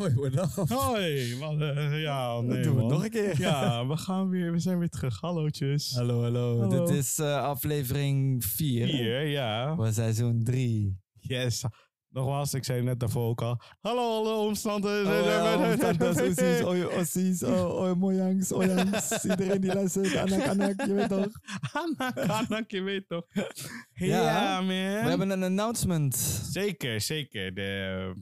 Hoi, up? Hoi, eh, ja, nee, Doen we man. het nog een keer? Ja, we gaan weer, we zijn weer terug. Hallootjes. Hallo, hallo. Hallo. Dit is eh, aflevering 4 Hier, ja. van seizoen 3. Yes. Nogmaals, ik zei net daarvoor ook al. Hallo, hallo, omstanders. Ossies, oi, ossies, oh, oi, mojangs, ojangs. Iedereen die luistert, anak, anak, je weet toch? Anak, anak, je weet toch. Ja. Ja, man. We hebben een announcement. Zeker, zeker. De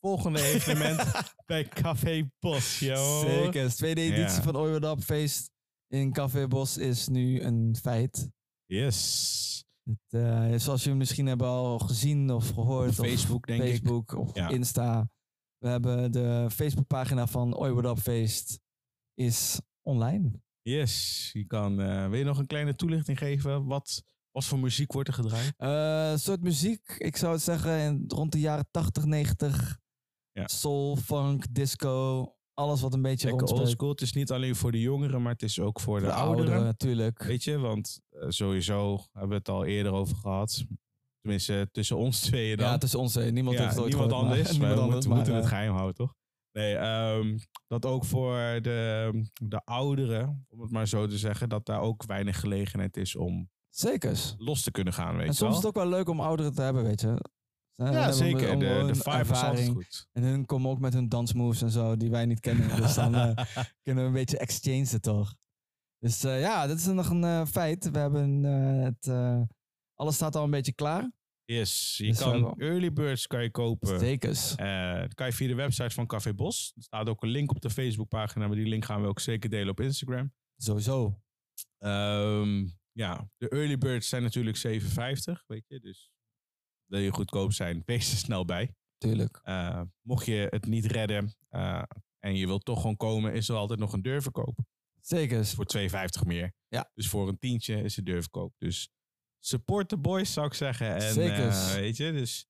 volgende evenement bij Café Bos, joh. Zeker, de tweede editie Ja. van Oi, What Up Feest in Café Bos is nu een feit. Yes. Het, eh, zoals jullie misschien hebben al gezien of gehoord. Op Facebook, of denk ik. Facebook of Ja. Insta. We hebben de Facebookpagina van Oi What Up Feest is online. Yes. Je kan, eh, wil je nog een kleine toelichting geven? Wat, wat voor muziek wordt er gedraaid? Eh, een soort muziek, ik zou het zeggen, in, rond de jaren 80, 90. Ja. Soul, funk, disco, alles wat een beetje Lekker rondspeelt. oldschool. Het is niet alleen voor de jongeren, maar het is ook voor de, De ouderen. ouderen, natuurlijk. Weet je, want eh, sowieso hebben we het al eerder over gehad. Tenminste, tussen ons tweeën dan. Ja, tussen ons. eh, Niemand Ja, heeft het ooit niemand gehoord, maar- anders. niemand we anders, moeten, maar, moeten het eh, geheim houden, toch? Nee, ehm, dat ook voor de, de ouderen, om het maar zo te zeggen, dat daar ook weinig gelegenheid is om Zekers. los te kunnen gaan, weet En soms is het ook wel leuk om ouderen te hebben, weet je. Ja, zeker. De, de vibe is altijd ervaring. goed. En hun komen ook met hun dansmoves en zo, die wij niet kennen. Dus dan eh, kunnen we een beetje exchangen, toch? Dus eh, ja, dit is nog een eh, feit. We hebben het... alles staat al een beetje klaar. Yes, je Dus kan early birds kan je kopen. Zekers. Dat kan je via de website van Café Bos. Er staat ook een link op de Facebookpagina, maar die link gaan we ook zeker delen op Instagram. Sowieso. Ehm, ja, de early birds zijn natuurlijk 7,50, weet je. Dus wil je goedkoop zijn, wees er snel bij. Tuurlijk. Eh, mocht je het niet redden eh, en je wilt toch gewoon komen, is er altijd nog een deurverkoop. Zekers. Voor 2,50 meer. Ja. Dus voor een tientje is de deurverkoop. Dus support the boys, zou ik zeggen. En, Zekers. eh, weet je, dus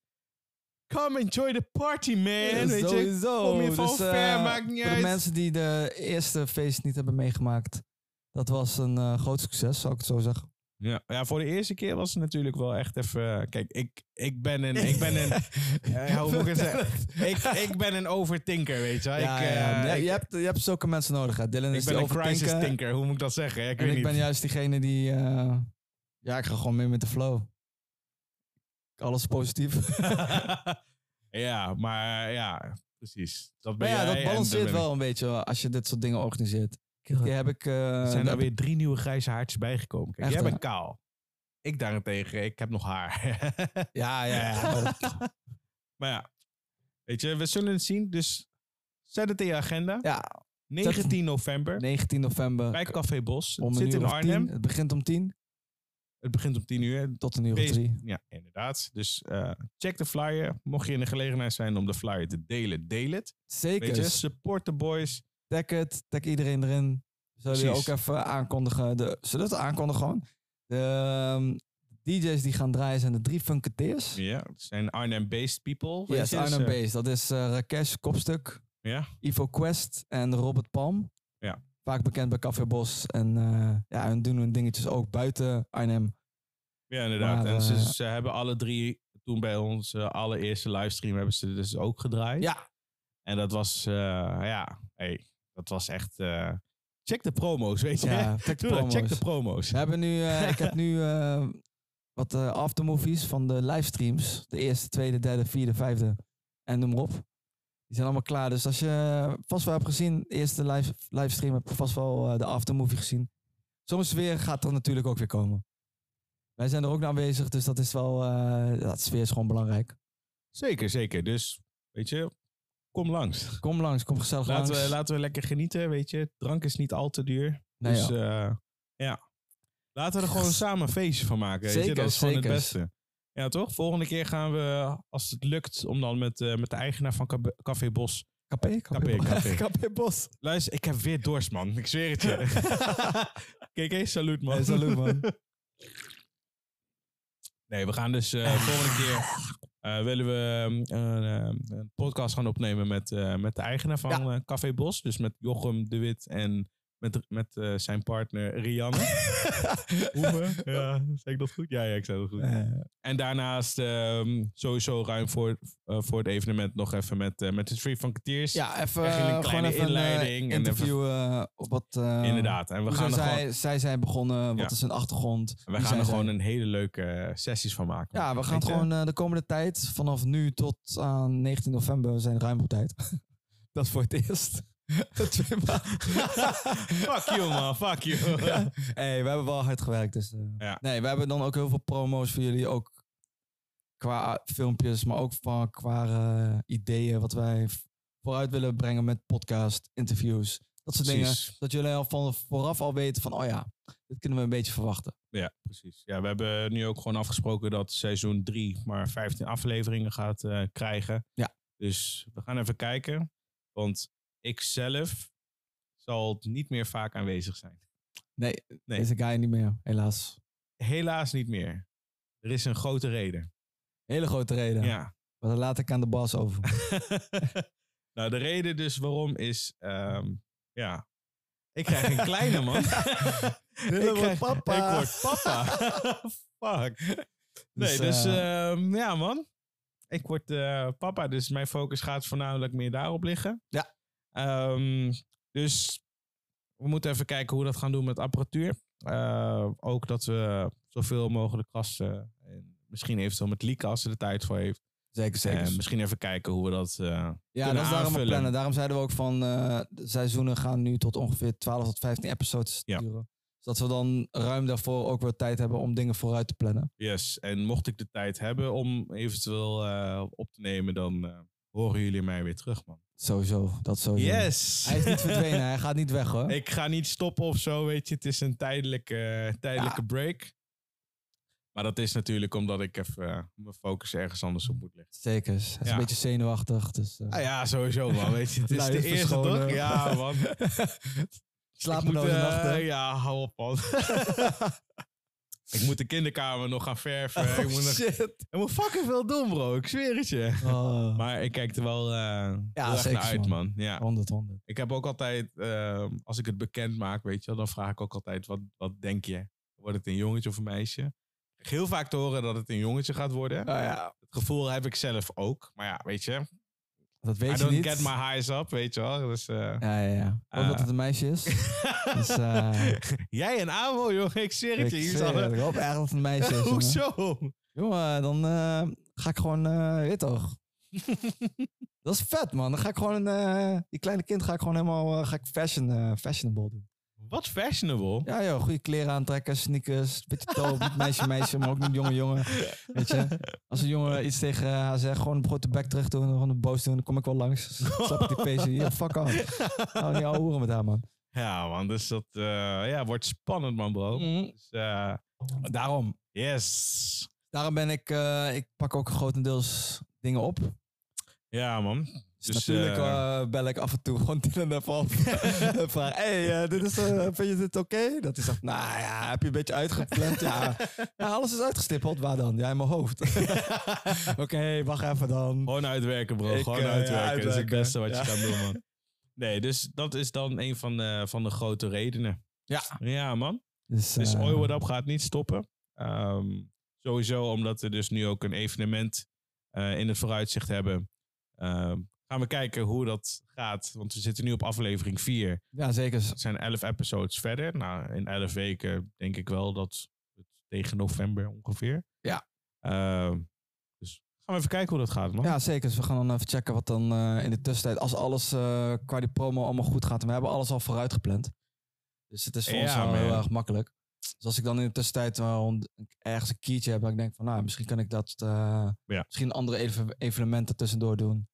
come enjoy the party, man. Ja, weet je, kom je van Dus, ver, maakt niet Voor uit. de mensen die de eerste feest niet hebben meegemaakt, dat was een groot succes, zou ik het zo zeggen. Ja, ja, voor de eerste keer was het natuurlijk wel echt even... Kijk, ik, ik ben een... Ik ben een eh, hoe moet ik het zeggen? Ik, ik ben een overtinker, weet je wel. Ja, ik, ja, ja. eh, Ja, ik, je, hebt, je hebt zulke mensen nodig. Hè. Dylan ik is ben die een crisis tinker, hoe moet ik dat zeggen? Ja, ik En weet ik ben juist diegene die... eh, ja, ik ga gewoon mee met de flow. Alles positief. ja, maar ja, precies. Dat ben Maar ja, dat balanceert ben ik. wel een beetje als je dit soort dingen organiseert. Heb ik... eh, Er zijn er weer drie nieuwe grijze haartjes bijgekomen. Kijk, jij bent kaal. Ik daarentegen, ik heb nog haar. Ja, ja, ja. maar- ja, weet je, we zullen het zien. Dus zet het in je agenda. ja, 19 november 19 november. bij Café Bos. om Het zit in Arnhem. tien. Het begint om 10 Het begint om 10 uur. tot een uur of drie. Ja, inderdaad. Dus eh, check de flyer. Mocht je in de gelegenheid zijn om de flyer te delen, deel het. Zeker. Weet je, support the boys. Tag het, tag iedereen erin. Zullen we ook even aankondigen? De, zullen we het aankondigen gewoon? De ehm, DJ's die gaan draaien zijn de drie Funketeers. Ja, het zijn Arnhem-based people. weet Yes, dus, Arnhem eh. Dat is eh Rakesh Kopstuk, Ja, Ivo Quest en Robert Palm. Ja. Vaak bekend bij Café Bos. En eh, ja, hun doen hun dingetjes ook buiten Arnhem. ja, inderdaad. Maar, en ze, ze hebben alle drie, toen bij onze allereerste livestream, hebben ze dus ook gedraaid. Ja, En dat was, ja, hey, dat was echt... eh, check de promo's, weet je. ja check de dat, check promo's. de promo's. We hebben nu, eh, ik heb nu eh, wat aftermovies van de livestreams. De eerste, tweede, derde, vierde, vijfde en noem maar op. Die zijn allemaal klaar. Dus als je vast wel hebt gezien, de eerste live, livestream, heb je vast wel de aftermovie gezien. Soms weer gaat er natuurlijk ook weer komen. Wij zijn er ook naar aanwezig, dus dat is wel, dat sfeer is gewoon belangrijk. Zeker, zeker. Dus, weet je, kom langs. Kom langs, kom gezellig Laten langs. we, laten we lekker genieten, weet je. Drank is niet al te duur. Nee, dus ja. eh, ja, laten we er gewoon samen een feestje van maken. Weet je? Zeker, Dat is gewoon zeker. het beste. Ja, toch? Volgende keer gaan we, als het lukt, om dan met, eh, met de eigenaar van Café Bos. Café, Café, café. Café Bos. Luister, ik heb weer dorst, man. Ik zweer het je. Kijk eens, salut, man. Hey, salut, man. Nee, we gaan dus eh, volgende keer eh, willen we eh, eh, een podcast gaan opnemen met, eh, met de eigenaar van Ja. eh, Café Bos. Dus met Jochem de Wit en met, met eh, zijn partner Rianne. Oemen. Ja, zeg ik dat goed? Ja, ja ik zei dat goed. En daarnaast ehm, sowieso ruim voor, eh, voor het evenement nog even met, eh, met de Street Funketeers. ja, even een kleine gewoon even een inleiding en interview op wat... Inderdaad. En we gaan gewoon, zij, zij zijn begonnen, wat Ja. is hun achtergrond? we gaan er gewoon een hele leuke sessies van maken. Ja, we gaan het gewoon de komende tijd, vanaf nu tot aan 19 november, zijn ruim op tijd. Dat is voor het eerst. Fuck you, man. Fuck you. Ja. hey, we hebben wel hard gewerkt. Dus, eh, Ja. Nee, we hebben dan ook heel veel promo's voor jullie. Ook qua filmpjes, maar ook van, qua eh, ideeën wat wij vooruit willen brengen met podcast, interviews. Dat soort dingen. Dat jullie al van vooraf al weten van, oh ja, dit kunnen we een beetje verwachten. Ja, precies. Ja, we hebben nu ook gewoon afgesproken dat seizoen 3 maar 15 afleveringen gaat eh, krijgen. Ja. Dus we gaan even kijken. Want ik zelf zal niet meer vaak aanwezig zijn. Nee, Nee. deze guy niet meer, helaas. Helaas niet meer. Er is een grote reden. Hele grote reden. Ja. Maar dat laat ik aan de bas over. nou, de reden dus waarom is... ehm, ja, ik krijg een kleine man. Dylan wordt papa. Ik word papa. Fuck. Nee, dus eh, ehm, ja man. Ik word eh, papa, dus mijn focus gaat voornamelijk meer daarop liggen. Ja. Ehm, dus we moeten even kijken hoe we dat gaan doen met apparatuur. Eh, ook dat we zoveel mogelijk gasten, en misschien eventueel met Lieke als ze de tijd voor heeft. zeker, zeker. En misschien even kijken hoe we dat... eh, Ja, dat is daarom plannen. Daarom zeiden we ook van eh, de seizoenen gaan nu tot ongeveer 12 tot 15 episodes Ja. duren. Zodat we dan ruim daarvoor ook weer tijd hebben om dingen vooruit te plannen. Yes, en mocht ik de tijd hebben om eventueel eh, op te nemen, dan horen jullie mij weer terug, man. Sowieso, dat sowieso. Yes! Hij is niet verdwenen, hij gaat niet weg hoor. Ik ga niet stoppen of zo, weet je. Het is een tijdelijke, tijdelijke Ja. break. Maar dat is natuurlijk omdat ik even eh, mijn focus ergens anders op moet leggen. Zeker, hij is Ja. een beetje zenuwachtig. Dus, eh, Ah ja, sowieso man, weet je. Het is de eerste toch? Ja man. Ik moet, eh, nachten. Ja, hou op man. Ik moet de kinderkamer nog gaan verven. ik, moet nog, Oh, shit. ik moet fucking veel doen bro, ik zweer het je. Oh, Maar ik kijk er wel heel erg zeker, naar uit man. man. Ja. 100, 100. Ik heb ook altijd, eh, als ik het bekend maak, weet je wel, dan vraag ik ook altijd, wat, wat denk je? Wordt het een jongetje of een meisje? Ik heel vaak te horen dat het een jongetje gaat worden. Oh, ja, Het gevoel heb ik zelf ook. Maar ja, weet je, dat weet I je don't niet. get my highs up, weet je wel. Dus, eh, Ja, ja, ja. Ook Ah. dat het een meisje is. dus, eh, Jij en Amo, jongen, ik het ik je. Hier zweer ik hoop echt dat het een meisje is. Hoezo? Jongen, dan eh, ga ik gewoon, weet toch. dat is vet, man. Dan ga ik gewoon, die kleine kind ga ik gewoon helemaal, ga ik fashion, fashionable doen. Wat fashionable. Ja, joh, goede kleren aantrekken, sneakers, beetje toop, niet meisje, meisje, maar ook niet jonge jongen. Weet je, als een jongen iets tegen haar zegt, gewoon gewoon de bek terug doen, gewoon een boos doen, dan kom ik wel langs. Stap ik die peesje, hier, fuck off. Nou, niet ouwe hoeren met haar, man. Ja, man, dus dat eh, ja, wordt spannend, man, bro. Dus, eh, Daarom. yes. Daarom ben ik, eh, ik pak ook grotendeels dingen op. Ja, man. Dus, Dus, natuurlijk eh, eh, bel ik af en toe gewoon Dylan even op. en vraag, hey, eh, dit is, vind je dit oké? Dat hij zegt, nou ja, heb je een beetje uitgepland? ja. ja, alles is uitgestippeld. Waar dan? Ja, in mijn hoofd. oké, wacht even dan. Gewoon uitwerken, bro. Ik, Gewoon ja, uitwerken. Dat is het beste wat Ja. je kan doen, man. Nee, dus dat is dan een van de, van de grote redenen. Ja. Ja, man. Dus, Dus Oil What Up gaat niet stoppen. Ehm, sowieso omdat we dus nu ook een evenement in het vooruitzicht hebben. Ehm, gaan we kijken hoe dat gaat. Want we zitten nu op aflevering 4. Ja, zeker. Het zijn 11 episodes verder. Nou, in 11 weken denk ik wel dat het tegen november ongeveer. Ja. Ehm, dus gaan we even kijken hoe dat gaat, man. Ja, zeker. Dus we gaan dan even checken wat dan eh, in de tussentijd, als alles eh, qua die promo allemaal goed gaat. En we hebben alles al vooruit gepland. Dus het is voor ons wel heel erg makkelijk. Dus als ik dan in de tussentijd ergens een kiertje heb, waar ik denk van, nou, misschien kan ik dat, eh, Ja. misschien andere even- evenementen tussendoor doen.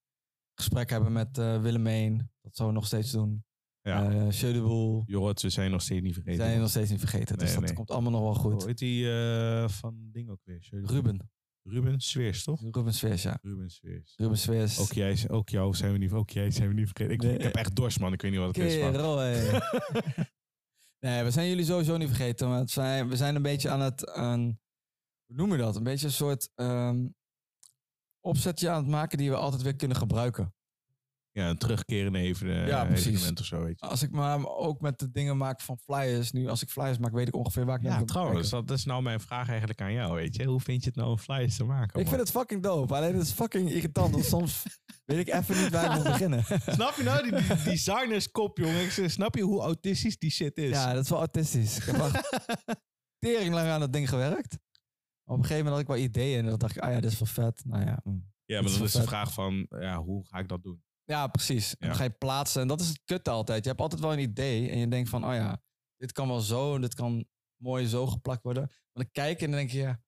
Gesprek hebben met eh Willemijn, dat zouden we nog steeds doen. Ja. Eh Jeu de Boel, Jorrit, we zijn nog steeds niet vergeten. zijn we nog steeds niet vergeten. dus Nee, dat nee. komt allemaal nog wel goed. Hoe heet die eh, van ding ook weer? Ruben, Ruben Sveers, toch? Ruben Sveers, ja. Ruben Sveers. Ruben Sveers. Ook, jij, ook jou zijn we niet, ook jij zijn we niet vergeten. Ik, Nee. ik heb echt dorst, man. Ik weet niet wat het is. Kerel, nee, we zijn jullie sowieso niet vergeten. Maar het zijn, we zijn een beetje aan het, aan, hoe noem je dat? Een beetje een soort ehm, opzetje aan het maken die we altijd weer kunnen gebruiken. Ja, een terugkerende even, Ja, precies. of zo, weet je. Als ik maar ook met de dingen maak van flyers. Nu, als ik flyers maak, weet ik ongeveer waar ik naar Ja, trouwens, dat is nou mijn vraag eigenlijk aan jou, weet je. Hoe vind je het nou om flyers te maken? Ik vind het fucking dope. Alleen het is fucking irritant. Want soms weet ik even niet waar ik moet beginnen. Snap je nou, die, die designerskop, jongen. Snap je hoe autistisch die shit is? Ja, dat is wel autistisch. Ik heb tering lang aan dat ding gewerkt. Op een gegeven moment had ik wel ideeën. En dan dacht ik, ah ja, dit is wel vet. Nou ja, mm. Ja, maar dan is de vraag van, ja, hoe ga ik dat doen? Ja, precies. En dan ga je plaatsen. En dat is het kutte altijd. Je hebt altijd wel een idee. En je denkt van, oh ja, dit kan wel zo. Dit kan mooi zo geplakt worden. Maar dan kijk je en dan denk je, ja,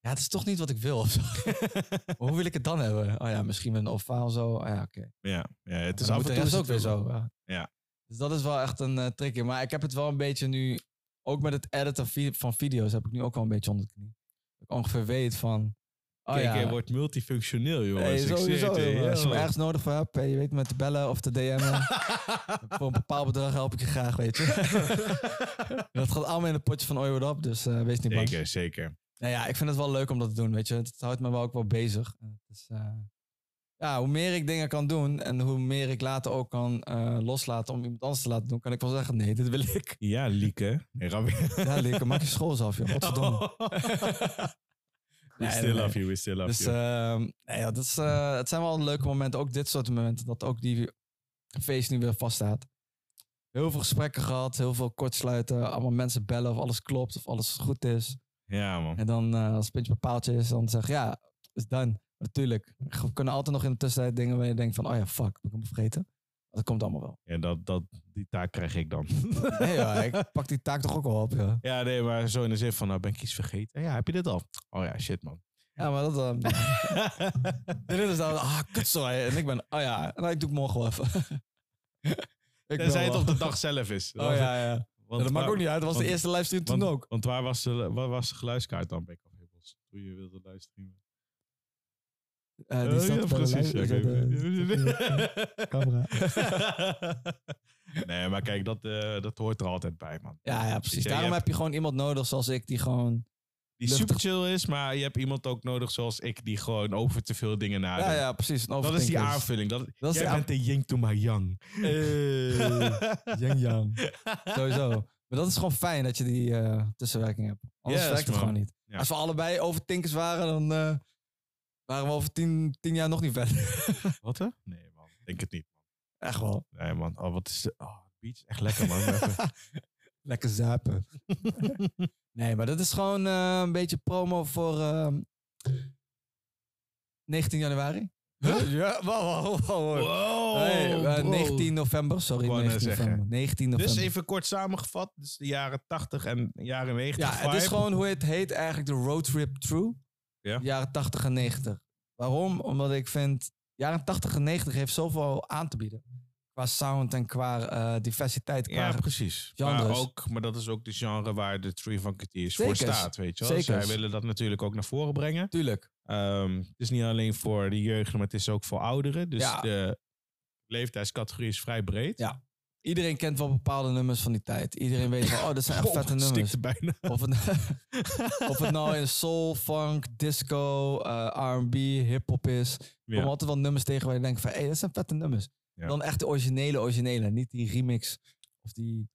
ja het is toch niet wat ik wil. Hoe wil ik het dan hebben? Oh ja, misschien met een ovaal zo. Oh ja, oké. Ja, ja het is af en toe is ook weer zo. Ja. Ja. Dus dat is wel echt een uh, trickje. Maar ik heb het wel een beetje nu, ook met het editen van video's, heb ik nu ook wel een beetje onder de knie. Ik ongeveer weet van, oh Kijk, ja, je wordt multifunctioneel, jongens. sowieso, jongen. als je me ergens nodig voor hebt, je weet me te bellen of te DM'en. voor een bepaald bedrag help ik je graag, weet je. dat gaat allemaal in het potje van Oyo Up, dus eh, wees niet bang. Zeker, zeker. Nou ja, ik vind het wel leuk om dat te doen, weet je. Het houdt me wel ook wel bezig. Het is, eh, ja, hoe meer ik dingen kan doen en hoe meer ik later ook kan eh, loslaten om iemand anders te laten doen, kan ik wel zeggen, nee, dit wil ik. Ja, Lieke. Nee. Ja, Lieke, maak je school af, joh. Godverdomme. We Nee, still love you, we still love Dus you. ehm, nee, ja, dat is, eh, het zijn wel leuke momenten, ook dit soort momenten, dat ook die feest nu weer vaststaat. Heel veel gesprekken gehad, heel veel kortsluiten, allemaal mensen bellen of alles klopt, of alles goed is. ja, man. En dan eh, als het puntje bij paaltje is, dan zeg je ja, is done. Natuurlijk, er kunnen altijd nog in de tussentijd dingen waar je denkt van, oh ja, fuck, ben ik hem vergeten. Dat komt allemaal wel. Ja, dat, dat, die taak krijg ik dan. Nee ja, ik pak die taak toch ook wel op, ja. ja, nee, maar zo in de zin van, nou ben ik iets vergeten. Ja, heb je dit al? Oh ja, shit, man. Ja, maar dat... eh, dit is dan, ah, kut, sorry. En ik ben, oh ja, nou, ik doe het morgen wel even. ik Tenzij het op de dag zelf is. Oh ja, ja. Want Ja, dat maakt ook niet uit. Dat was de eerste livestream toen want, ook. Want waar was de, waar was de geluidskaart dan bij Café Bos? Toen je wilde livestreamen. Eh, die zat ja, precies. ja, de- de camera. nee, maar kijk, dat, eh, dat hoort er altijd bij, man. Ja, ja, precies. Daarom heb je gewoon iemand nodig zoals ik, die gewoon... Die luchtig- super chill is, maar je hebt iemand ook nodig zoals ik, die gewoon over te veel dingen nadenkt. Ja, ja, precies. Dat is die aanvulling. Dat, Dat jij bent de yin to my yang. Yang yang. Sowieso. Maar dat is gewoon fijn dat je die eh, tussenwerking hebt. Anders Yes, werkt het man. gewoon niet. Ja. Als we allebei overtinkers waren, dan eh, waren we over tien, tien jaar nog niet verder. Wat hè? Nee, man. Denk het niet. Echt wel. Nee, man. Oh, wat is de... Oh, beach echt lekker, man. Even- Lekker zuipen. nee, maar dat is gewoon eh, een beetje promo voor ehm, 19 januari. Ja, wow, wow, wow. Bro. 19 november, sorry. Ik wou net 19 zeggen. november. 19 november. Dus even kort samengevat. Dus de jaren 80 en jaren 90 Ja, het is gewoon hoe het heet eigenlijk de road trip true. Ja. Jaren 80 en 90. Waarom? Omdat ik vind, jaren 80 en 90 heeft zoveel aan te bieden. Qua sound en qua eh, diversiteit. Qua... Ja, precies. Maar, genres. ook, maar dat is ook de genre waar de Tree van Keteers voor staat, weet je wel. Zekers. Zij willen dat natuurlijk ook naar voren brengen. Tuurlijk. Ehm, het is niet alleen voor de jeugd, maar het is ook voor ouderen. Dus Ja. de leeftijdscategorie is vrij breed. Ja. Iedereen kent wel bepaalde nummers van die tijd. Iedereen weet wel, oh, dat zijn echt Oh, vette nummers. bijna. Of het, of het nou in soul, funk, disco, eh, R&B, hip-hop is. Komen Ja. altijd wel nummers tegen waar je denkt van, hé, hey, dat zijn vette nummers. Ja. Dan echt de originele, originele. Niet die remix of die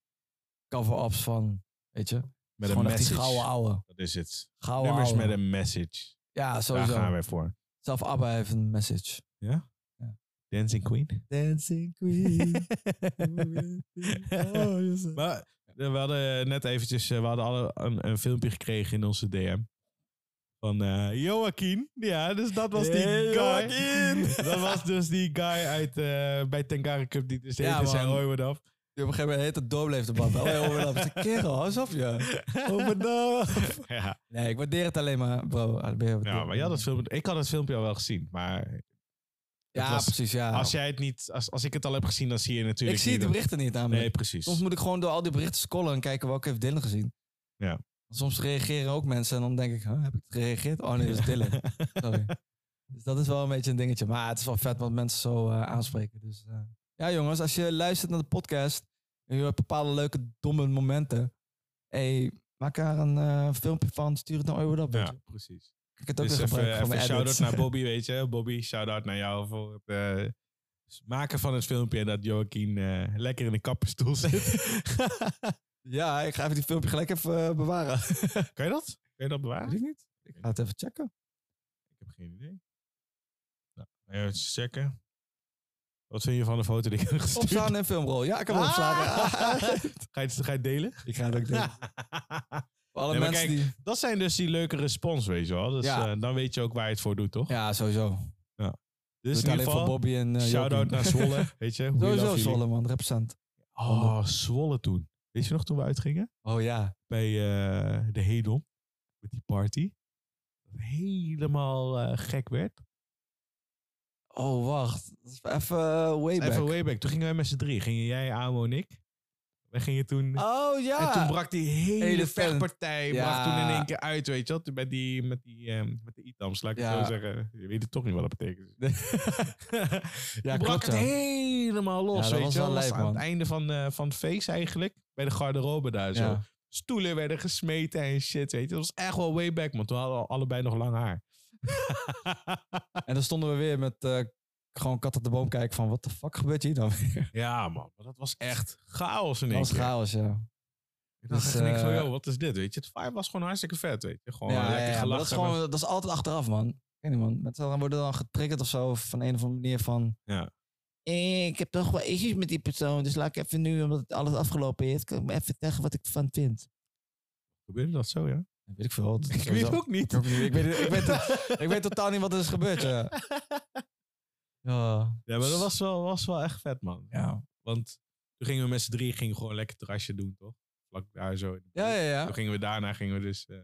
cover-ups van, weet je. Met een echt die message. gouden ouwe. Dat is het. Gouden Nummers ouwe. met een message. Ja, Daar sowieso. gaan wij voor. Zelf ABBA heeft een message. Ja? Dancing Queen. Dancing Queen. oh, je Maar eh, we hadden net eventjes, eh, we hadden alle een, een filmpje gekregen in onze DM. Van eh Joaquin. Ja, dus dat was die Hey, guy. Dat was dus die guy uit, bij Tengare Cup die dus Ja, zijn hoi what up. Die op een gegeven moment heet het doorbleef de band. Oh, wat up. Kerel, hou eens op. Oh, what up. ja. Nee, ik waardeer het alleen maar, bro. Je- ja, maar je had het filmpje, ik had het filmpje al wel gezien. Maar Ja, was- precies, ja. als jij het niet, als, als ik het al heb gezien, dan zie je natuurlijk ik zie de berichten niet namelijk. Nee, precies. Soms moet ik gewoon door al die berichten scrollen en kijken welke heeft Dylan gezien. Ja. Soms reageren ook mensen en dan denk ik, huh, heb ik gereageerd? Oh nee, dat is Dylan. Sorry. Dus dat is wel een beetje een dingetje. Maar het is wel vet wat mensen zo eh, aanspreken. Dus eh, ja jongens, als je luistert naar de podcast en je hebt bepaalde leuke domme momenten. Hey, maak daar een eh, filmpje van, stuur het naar Euro ja, precies. Ik het ook Dus weer even, shout-out naar Bobby, weet je. Bobby, shout-out naar jou voor het eh, Maken van het filmpje dat Joaquin eh, lekker in de kapperstoel zit. Ja, ik ga even die filmpje gelijk even eh, bewaren. kan je dat? Kan je dat bewaren? Weet ik niet. Ik ga het even checken. Ik heb geen idee. Nou, even checken. Wat vind je van de foto die ik heb gestuurd? Opstaan en filmrol. Ja, ik heb hem Ah! opgeslagen. Ga je, ga je het delen? ik ga het ook doen. Voor alle Nee, mensen kijk, die... Dat zijn dus die leuke respons, weet je wel. Dus Ja. eh, dan weet je ook waar je het voor doet, toch? Ja, sowieso. Dus Dus in ieder voor geval, Bobby en uh, shout-out naar Zwolle, weet je. Sowieso. Zwolle, man. Represent. Oh, Zwolle toen. Weet je nog toen we uitgingen? Oh ja. Bij eh, de Hedon. Met die party. Dat helemaal gek werd. Oh, wacht. Even uh, way back. Even way back. Toen gingen wij met z'n drie. Gingen jij, Amo en ik. Wij gingen toen... Oh ja. En toen brak die hele, Hele vechtpartij Ja. brak toen in één keer uit, weet je wel. Toen Met die, met die, ehm, met de Itams, laat ik Ja. het zo zeggen. Je weet het toch niet wat dat betekent. ja, brak klopt het helemaal los, Ja, weet je wel. lijp, aan het einde van, eh, van het feest eigenlijk. Bij de garderobe daar zo. Stoelen werden gesmeten en shit, weet je. Dat was echt wel way back, man. Toen hadden we allebei nog lang haar. En dan stonden we weer met eh, gewoon kat op de boom kijken van... Wat de fuck gebeurt hier dan weer? ja, man. Maar dat was echt chaos in Dat één was keer. chaos, ja. Ik dacht Dus, echt niks van, eh, joh, wat is dit, weet je. Het vibe was gewoon hartstikke vet, weet je. Gewoon ja, lekker ja, ja, maar gelachen. dat is, gewoon, dat is altijd achteraf, man. Ik weet niet, man. Mensen dan worden dan getriggerd of zo. Van een of andere manier van... Ja. "Eh, Ik heb toch wel issues met die persoon. Dus laat ik even nu, omdat het alles afgelopen is... Kan ik me even zeggen wat ik ervan vind. Gebeurde dat zo, ja? Weet ik veel. Dat Ik weet ook niet. Ik, niet. ik, weet, ik, weet, ik weet totaal niet wat er is gebeurd, ja. Ja. Ja, maar dat was wel, was wel echt vet, man. Ja. Want toen gingen we met z'n drie gingen gewoon lekker terrasje doen, toch? Vlak daar zo. Ja, ja, ja. Toen gingen we daarna gingen we dus eh,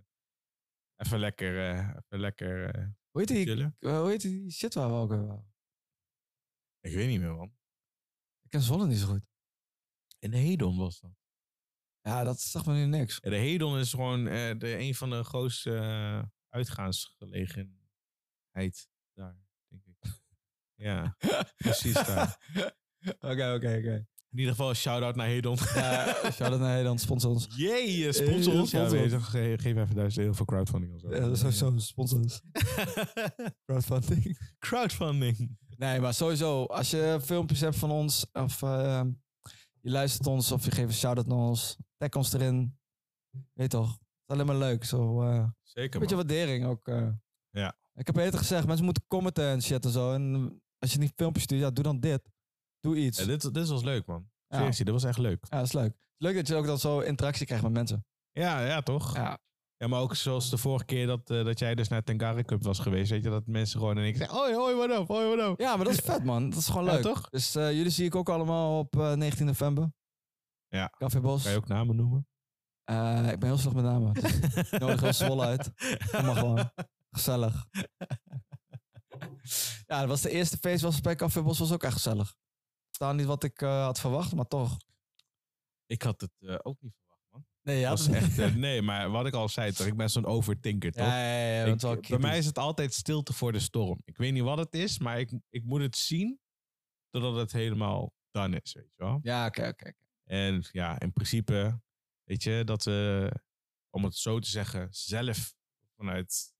even lekker, eh, even lekker eh, Hoe heet die, hoe heet die shit waar we ook waren? Ik weet niet meer, man. Ik ken Zwolle niet zo goed. In de Hedon was dat. Ja, dat zegt me nu niks. Ja, de Hedon is gewoon de, een van de grootste uitgaansgelegenheid daar. Ja, precies daar. Oké, oké, oké. In ieder geval, shout-out naar Hedon. Ja, shout-out naar Nederland, sponsor ons. Jee, sponsor Eh, ons. Ja, sponsor weet ons. je, ge- geef even duizend euro voor crowdfunding of zo. Ja, dat is sowieso sponsor ons. Crowdfunding. crowdfunding. Nee, maar sowieso, als je filmpjes hebt van ons, of eh, je luistert ons, of je geeft een shout-out naar ons, tag ons erin. Weet toch, het is alleen maar leuk. Zo, eh, Zeker, een beetje man. waardering ook. eh. Ja. Ik heb eerder gezegd, mensen moeten commenten en shit en zo. En als je niet filmpjes stuurt, ja, doe dan dit. Doe iets. Ja, dit, dit was leuk, man. Ja. Dit was echt leuk. Ja, dat is leuk. Leuk dat je ook dan zo interactie krijgt met mensen. Ja, ja, toch? Ja. Ja, maar ook zoals de vorige keer dat, eh, dat jij dus naar Tengare Cup was geweest. Weet je, dat mensen gewoon en ik zeggen, hoi, hoi, wat up, hoi, wat up. ja maar dat is vet, man. Dat is gewoon Ja, leuk. toch? Dus eh, jullie zie ik ook allemaal op eh, 19 november. Ja. Café Bos. Kan je ook namen noemen? Eh, ik ben heel slecht met namen. Dus ik nodig heel Zwolle uit. Kom maar gewoon. Gezellig. Ja, dat was de eerste feest was bij Café Bos. Was ook echt gezellig. Staan niet wat ik eh, had verwacht, maar toch. Ik had het eh, ook niet verwacht, man. Nee, ja, was echt, eh, nee, maar wat ik al zei, toch? Ik ben zo'n overtinker, toch? Ja, Ik- bij mij is het altijd stilte voor de storm. Ik weet niet wat het is, maar ik, ik moet het zien totdat het helemaal done is, weet je wel. Ja, oké, oké. oké. En ja, in principe, weet je, dat we, om het zo te zeggen, zelf vanuit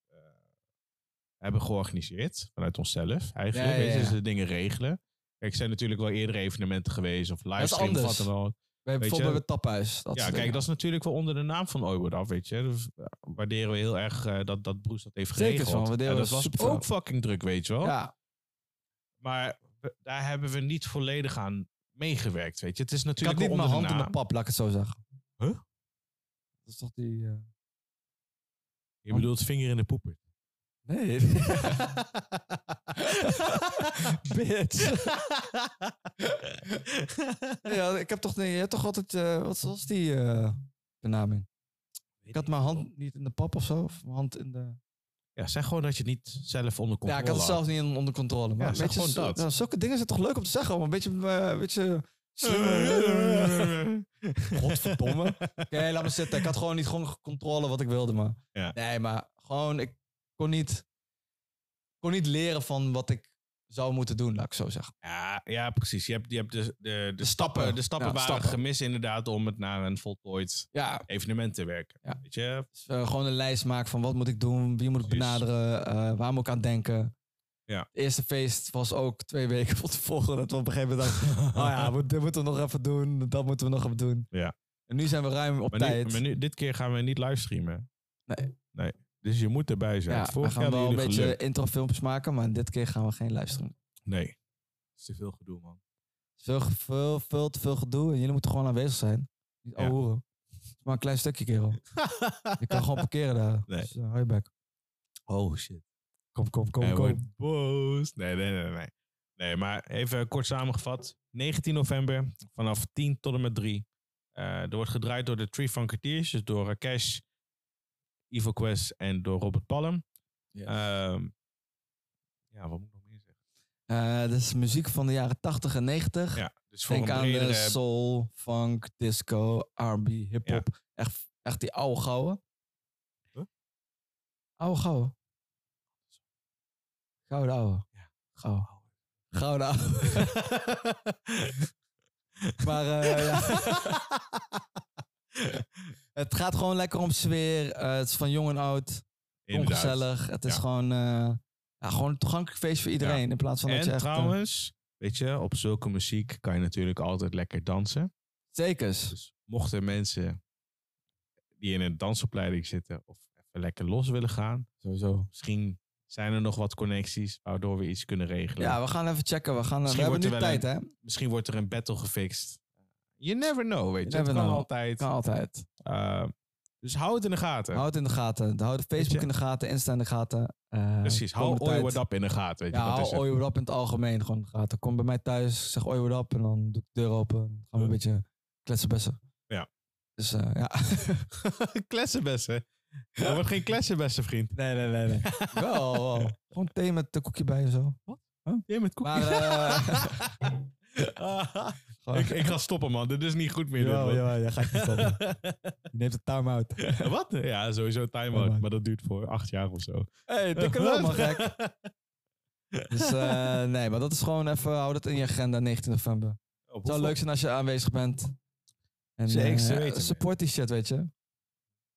hebben georganiseerd. Vanuit onszelf eigenlijk. Ja, dus de dingen regelen. Kijk, er zijn natuurlijk wel eerdere evenementen geweest of livestreams of wat dan ook. Bij, Weet bijvoorbeeld het taphuis. Dat Ja, kijk, dingen. dat is natuurlijk wel onder de naam van Ooiwood af, weet je. Dus eh, waarderen we heel erg eh, dat, dat Broes dat heeft Zeker, geregeld. van, Ja, we dat was ook fucking druk, weet je wel. Ja, Maar we- daar hebben we niet volledig aan meegewerkt, weet je. Het is ik had natuurlijk niet wel mijn hand in mijn pap, laat ik het zo zeggen. Huh? Dat is toch die... eh, Je bedoelt vinger in de poepen. Nee. Bitch. ja, ik heb toch, nee, je hebt toch altijd, eh, wat was die eh, benaming? Ik had mijn hand niet in de pap of zo, of mijn hand in de... Ja, zeg gewoon dat je het niet zelf onder Ja, controle ik had het zelf niet onder controle. Maar Ja, zeg gewoon dat. ja, zulke dingen zijn toch leuk om te zeggen, om een beetje, een beetje. Godverdomme. Oké, laat me zitten. Ik had gewoon niet gewoon controle wat ik wilde, maar. Ja. Nee, maar gewoon, ik kon niet, kon niet leren van wat ik zou moeten doen, laat ik zo zeggen. Ja, ja, precies. Je hebt, je hebt de, de, de, De stappen, stappen. de stappen Ja, waren stappen. gemist inderdaad om het naar een voltooid Ja, evenement te werken. Ja. Weet je? dus, eh, gewoon een lijst maken van wat moet ik doen, wie moet ik benaderen, eh, waar moet ik aan denken. Ja. Het eerste feest was ook twee weken van tevoren. Dat we op een gegeven moment dachten, oh ja, we- dit moeten we nog even doen. Dat moeten we nog even doen. Ja. En nu zijn we ruim op Maar, nu, tijd. maar nu, dit keer gaan we niet livestreamen. Nee. Nee. Dus je moet erbij zijn. ja, we gaan wel een beetje geluk. introfilmpjes maken, maar dit keer gaan we geen livestream. Nee. Dat is te veel gedoe, man. Veel, veel, veel te veel gedoe en jullie moeten gewoon aanwezig zijn. Niet Ja. Het is maar een klein stukje, kerel. Je kan gewoon parkeren daar. Nee. Dus, uh, hou je bek. Oh, shit. Kom, kom, kom, Hij kom. boos. Nee, nee, nee, nee. Nee, maar even kort samengevat. 19 november vanaf 10 tot en met 3. Eh, er wordt gedraaid door de Tree Funketeers. Dus door eh, Cash, Evil Quest en door Robert Palm. Ehm, ja, wat moet ik nog meer zeggen? Eh, dit is muziek van de jaren 80 en 90. Ja, dus voor Denk een aan bredere... de soul, funk, disco, R&B, hip-hop. Echt, echt die oude gouden. Huh? Oude gouden. Gouden oude. Ja. Gouden. Gouden oude. maar eh, ja. het gaat gewoon lekker om sfeer. Eh, het is van jong en oud. Ongezellig. Het is Ja. gewoon, eh, ja, gewoon een toegankelijk feest voor iedereen. In plaats van dat je echt... eh, trouwens, weet je, op zulke muziek kan je natuurlijk altijd lekker dansen. zekers. Dus mochten mensen die in een dansopleiding zitten of even lekker los willen gaan, Sowieso. misschien zijn er nog wat connecties waardoor we iets kunnen regelen. Ja, we gaan even checken. We, gaan, we hebben nu tijd, hè? Misschien wordt er een battle gefixt. You never know, weet je. Kan know. altijd. Kan altijd. Uh, dus hou het in de gaten. Houd het in de gaten. Houd de Facebook in de gaten, Insta in de gaten. Eh, Precies, hou Oi What Up in de gaten. Weet je, Ja, wat hou? Oi What Up in het algemeen gewoon in de gaten. Kom bij mij thuis, zeg Oi What Up en dan doe ik de deur open. Dan gaan we een beetje kletsen bessen. Ja. Dus eh, ja. Klessenbessen. Dat wordt geen klessenbessen, vriend. nee, nee, nee. nee. wel, wel. Gewoon thee met een koekje bij en zo. Je met koekjes. Maar eh, gewoon- ik, ik ga stoppen, man. Dit is niet goed meer. dit, man. jawel, jij gaat niet stoppen. Je neemt een time-out. Wat? Ja, sowieso time-out. Maar dat duurt voor acht jaar of zo. hey, dikke lul, man, gek. Dus eh, nee, maar dat is gewoon even, hou dat in je agenda 19 november. Het zou leuk zijn als je aanwezig bent. En Zeker eh, weten, man. support die shit, weet je.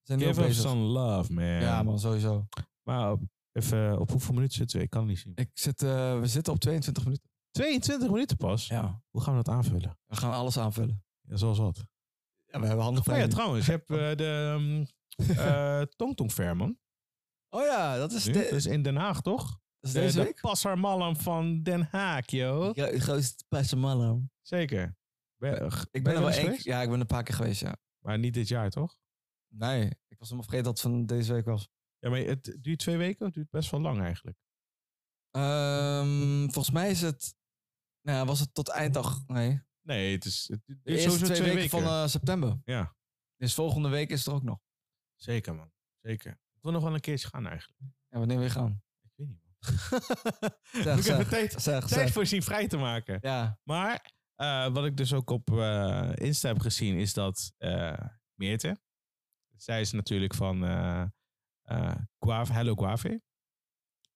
Zijn Give us some love, man. Ja, man, sowieso. Maar op, even, op hoeveel minuten zitten we? Ik kan het niet zien. Ik zit, eh, we zitten op 22 minuten. 22 minuten pas? Ja. Hoe gaan we dat aanvullen? We gaan alles aanvullen. Ja, zoals wat? Ja, we hebben handen Oh ja, trouwens. Je hebt eh, de um, eh Tongtong Fair, man. Oh ja, dat is, Nu? de- Dat is in Den Haag, toch? dat is De, deze de week. Passar Mallam van Den Haag, joh. Ja, grootste passe mannen. Zeker. Ben, Ik ben er wel eens één geweest? Ja, ik ben een paar keer geweest, ja. Maar niet dit jaar, toch? Nee, ik was helemaal vergeten dat het van deze week was. Ja, maar het duurt twee weken. Het duurt best wel lang eigenlijk. Ehm, volgens mij is het... Nou, was het tot einddag? Nee. Nee, het is het De eerste twee, twee weken, van eh, september. Ja, Dus volgende week is er ook nog. zeker man. Zeker. Ik wil nog wel een keertje gaan eigenlijk. Ja, wanneer we gaan. Ik weet niet man. Zeg, ik zeg, tijd, zeg, tijd voor zien vrij te maken. Ja, Maar eh, wat ik dus ook op eh, Insta heb gezien is dat Meerte, zij is natuurlijk van Guave, Hello Guave.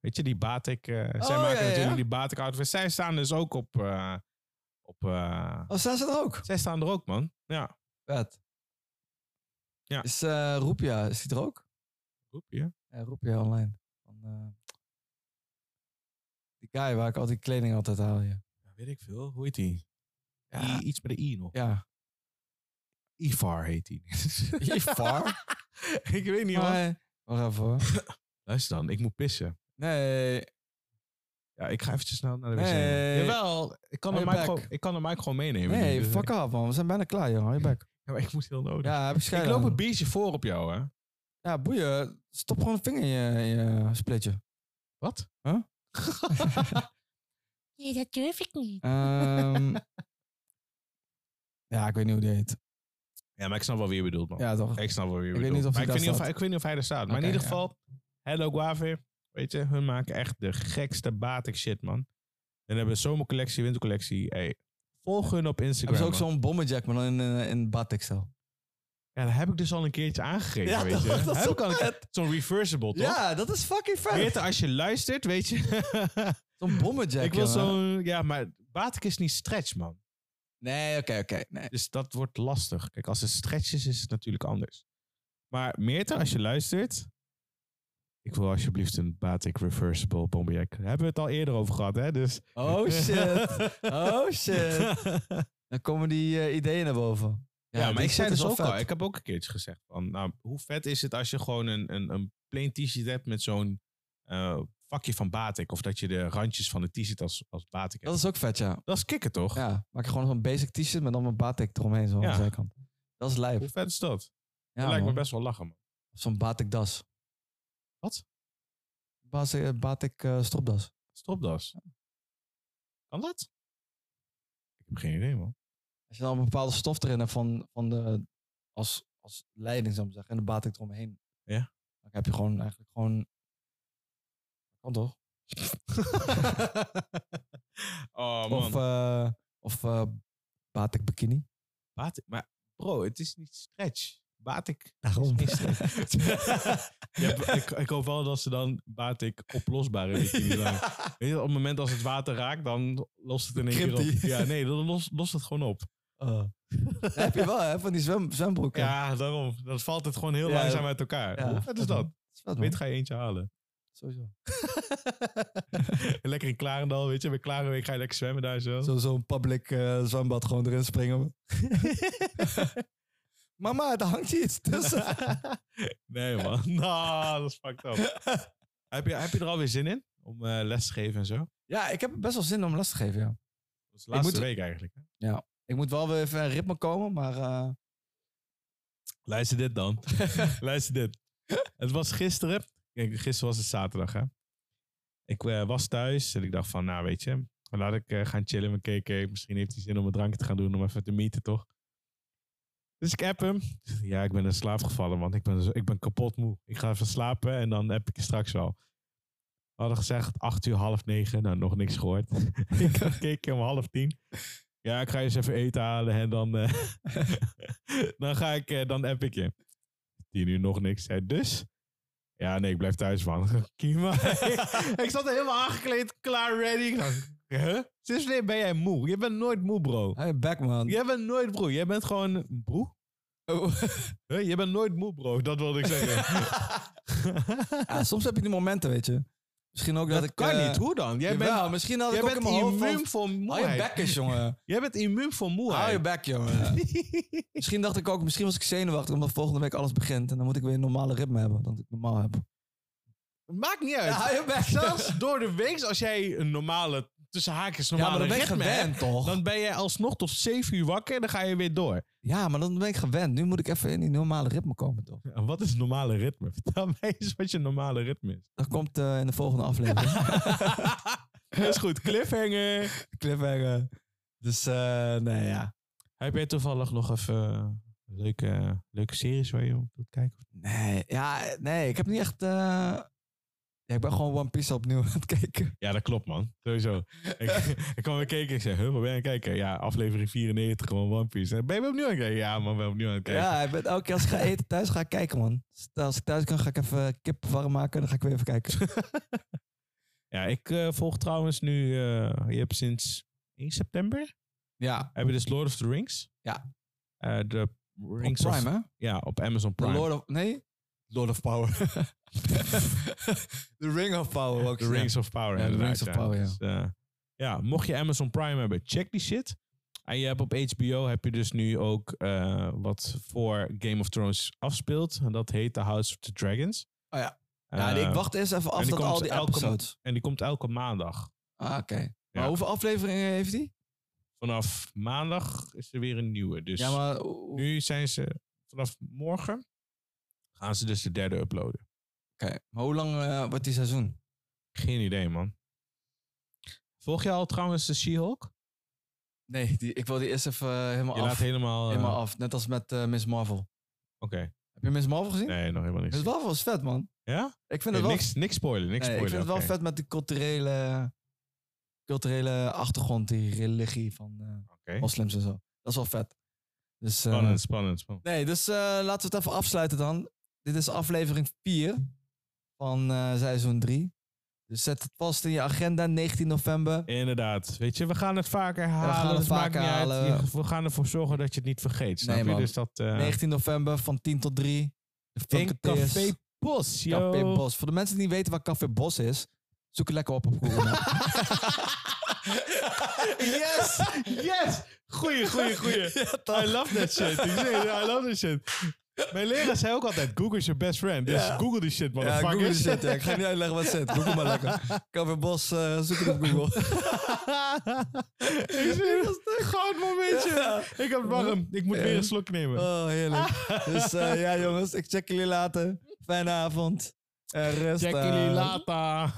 Weet je, die batik. eh, zij Oh, maken ja, natuurlijk ja. die batik outfits. Zij staan dus ook op. eh, op eh, oh, staan ze er ook? zij staan er ook, man. Ja. Vet. Ja. Is eh Roepia, is die er ook? Roep je? Ja, Roepia online. Van, eh, die guy waar ik altijd kleding altijd haal, ja. Ja, weet ik veel. Hoe heet die? Ja. I- iets met de I nog. Ja. Ifar heet die. Ifar? ik weet niet, man. Maar, wacht even hoor. Luister dan, ik moet pissen. Nee, Ja, ik ga eventjes snel naar de wc. Nee. Jawel, ik kan, de Hou mic je gewoon, ik kan de mic gewoon meenemen. nee, dus- fuck off man. We zijn bijna klaar, joh. Hou je bek. Ja, maar ik moet heel nodig. Ja, heb ik scheiden loop een biertje voor op jou, hè? Ja, boeien. Stop gewoon een vinger in je, in je splitje. Wat? Huh? Nee, dat durf ik niet. Ehm, ja, ik weet niet hoe die heet. Ja, maar ik snap wel wie je bedoelt, man. Ja, toch? Ik snap wel wie je Ik weet bedoelt. niet of maar ik, weet niet of, hij- ik weet niet of hij er staat. Maar in ieder ja. geval, Hello Guave. Weet je, hun maken echt de gekste batik shit, man. En hebben zomercollectie, wintercollectie. Hey, volg hun op Instagram. Hebben ze ook zo'n bommenjack, maar dan in, in, in batik-stijl. Ja, dat heb ik dus al een keertje aangegeven, Ja, weet dat- je. dat heb zo ik al Zo'n reversible, toch? Ja, dat is fucking vet. Meerte, als je luistert, weet je. Zo'n bommenjack, ik wil zo'n... Ja, maar batik is niet stretch, man. Nee, oké, oké. nee. Dus dat wordt lastig. Kijk, als het stretch is, is het natuurlijk anders. Maar Meerte, als je luistert... Ik wil alsjeblieft een Batik Reversible Bomberjack. Daar hebben we het al eerder over gehad, hè? Dus... Oh shit. Oh shit. Dan komen die eh, ideeën naar boven. Ja, maar ik zei dus ook al, vet. ik heb ook een keertje gezegd van, nou, hoe vet is het als je gewoon een, een, een plain t-shirt hebt met zo'n eh, vakje van Batik, of dat je de randjes van de t-shirt als, als Batik hebt. Dat is ook vet, ja. Dat is kicken, toch? Ja, maak je gewoon zo'n basic t-shirt met dan een batik eromheen zo Ja. aan de zijkant. Dat is lijp. Hoe vet is dat? Ja, dat lijkt me best wel lachen, man. Zo'n batik das. Wat? Batik, batik eh, stropdas. Stropdas. Kan dat? Ik heb geen idee, man. Als je dan een bepaalde stof erin hebt van, van de, als, als leiding, zou ik zeggen, en de batik eromheen. Ja. Dan heb je gewoon eigenlijk gewoon... Kan toch? oh, man. Of, eh of eh, batik bikini. Batik, maar bro, het is niet stretch. Batik Daarom. Ja, ik, ik hoop wel dat ze dan Batik oplosbare bikini. Weet je, op het moment als het water raakt, dan lost het in één keer op. Ja, nee, dan lost, lost het gewoon op. Oh. Dat heb je wel, hè? Van die zwem, zwembroeken. Ja, daarom. Dan valt het gewoon heel Ja, langzaam uit elkaar. ja. Hoe vet is dat? Dat. Weet ga je eentje halen. Sowieso. lekker in Klarendal, weet je. Bij Klarenweek ga je lekker zwemmen daar zo. Zo- Zo'n public eh, zwembad gewoon erin springen. Mama, daar hangt iets tussen. nee, man. Nou, dat is fucked up. heb, je, heb je er alweer zin in? Om eh, les te geven en zo? Dat ja, ik heb best wel zin om les te geven, ja. is de laatste moet- week eigenlijk. Hè? Ik moet wel weer even in ritme komen, maar... eh, Luister dit dan. Luister dit. Het was gisteren. Kijk, gisteren was het zaterdag, hè. Ik eh, was thuis en ik dacht van, nou weet je, laat ik gaan chillen met KK. Misschien heeft hij zin om een drankje te gaan doen, om even te meeten, toch? Dus ik app hem. Ja, ik ben in slaap gevallen, want ik ben, ik ben kapot moe. Ik ga even slapen en dan app ik je straks wel. We hadden gezegd acht uur, half negen. Nou, nog niks gehoord. ik keek om half tien. Ja, ik ga eens even eten halen en dan, eh, dan ga ik, eh, dan app ik je. Tien uur nog niks. Zei dus? Ja, nee, ik blijf thuis man. Kima. ik zat er helemaal aangekleed, klaar, ready. Huh? Sinds wanneer ben jij moe? Je bent nooit moe, bro. Hey, back man. Jij bent nooit broer. Jij bent gewoon broer. Je bent nooit moe, bro. Dat wilde ik zeggen. ja, soms heb je die momenten, weet je. Misschien ook dat, dat ik... kan eh, niet. Hoe dan? Jij jawel, bent, misschien had ik ook bent in mijn hoofd van... immuun voor Hou je moeheid. bek eens, jongen. Jij bent immuun voor Hou je moeheid. bek, jongen. misschien dacht ik ook, misschien was ik zenuwachtig omdat volgende week alles begint. En dan moet ik weer een normale ritme hebben, dan ik normaal heb. Maakt niet uit. Ja, hou je bek. Zelfs door de week, als jij een normale, tussen haakjes, Ja, normale maar dan ben hebt, gewend, toch? dan ben jij alsnog tot 7 uur wakker en dan ga je weer door. Ja, maar dan ben ik gewend. Nu moet ik even in die normale ritme komen, toch? En wat is normale ritme? Vertel mij eens wat je normale ritme is. Dat komt eh, in de volgende aflevering. Dat is goed, cliffhanger. Cliffhanger. Dus, eh, nee, ja. Heb jij toevallig nog even eh, leuke, leuke series waar je op wilt kijken? Nee, ja, nee, ik heb niet echt... Ja, ik ben gewoon One Piece opnieuw aan het kijken. Ja, dat klopt man. Sowieso. ik, ik kwam weer kijken en ik zei, huh, waar ben je aan het kijken? Ja, aflevering 94 gewoon One Piece. Ben je weer opnieuw aan het kijken? Ja man, ben opnieuw aan het kijken. Ja, ik ben, elke keer als ik ga eten thuis ga ik kijken, man. Als ik thuis kan, ga ik even kip warm maken. Dan ga ik weer even kijken. Ja, ik eh, volg trouwens nu, eh, je hebt sinds 1 september, ja, heb je dus Lord of the Rings. Ja. Eh, de op Rings Prime, of, hè? Ja, op Amazon The Prime. Lord of... Nee? Lord of Power. The Ring of Power ook. The Rings of Power. Ja, The inderdaad, Rings of Power, ja. Dus, eh, ja, mocht je Amazon Prime hebben, check die shit. En je hebt op HBO heb je dus nu ook eh, wat voor Game of Thrones afspeelt. En dat heet The House of the Dragons. Oh ja. Ja, Eh, ik wacht eerst even af en die tot al die elke- episodes. En die komt elke maandag. Ah, oké. Ja. Maar hoeveel afleveringen heeft hij? Vanaf maandag is er weer een nieuwe. Dus ja, maar... nu zijn ze vanaf morgen gaan ze dus de derde uploaden. maar hoe lang eh, wordt die seizoen? Geen idee, man. Volg je al trouwens de She-Hulk? Nee, die, ik wil die eerst even eh, helemaal Je af. laat helemaal... eh, helemaal af. Net als met Miss Marvel. Oké. Heb je Miss Marvel gezien? Nee, nog helemaal niks. Miss Marvel is vet, man. Ja? Ik vind Nee, het wel... niks, niks spoilen, niks nee, ik vind het wel oké. vet met die culturele, culturele achtergrond, die religie van Oké. moslims en zo. Dat is wel vet. Dus, Spannend, spannend, spannend. nee, dus laten we het even afsluiten dan. Dit is aflevering 4 van eh, seizoen 3. Dus zet het vast in je agenda, 19 november. Inderdaad. Weet je, we gaan het vaker halen. gaan het vaker halen. We gaan ervoor zorgen dat je het niet vergeet. Nee, man. Dus dat... eh 19 november van 10 tot 3. De in. Café Bos, yo. Café Bos. Voor de mensen die niet weten wat Café Bos is, zoek het lekker op op Google. Yes! Yes! Goeie, goeie, goeie. I love that shit. I love that shit. Mijn leraar zei ook altijd, Google is your best friend. Dus Ja. Google die shit, Ja, motherfuckers. Google die shit. Ja. Ik ga niet uitleggen wat het zit. Google maar lekker. Bos, eh, zoek het op Google. ik zie Goud momentje. Ja. Ik heb het warm. Ik moet weer een slok nemen. Oh, heerlijk. Dus eh, ja, jongens, ik check jullie later. Fijne avond. En rust. Check eh. jullie later.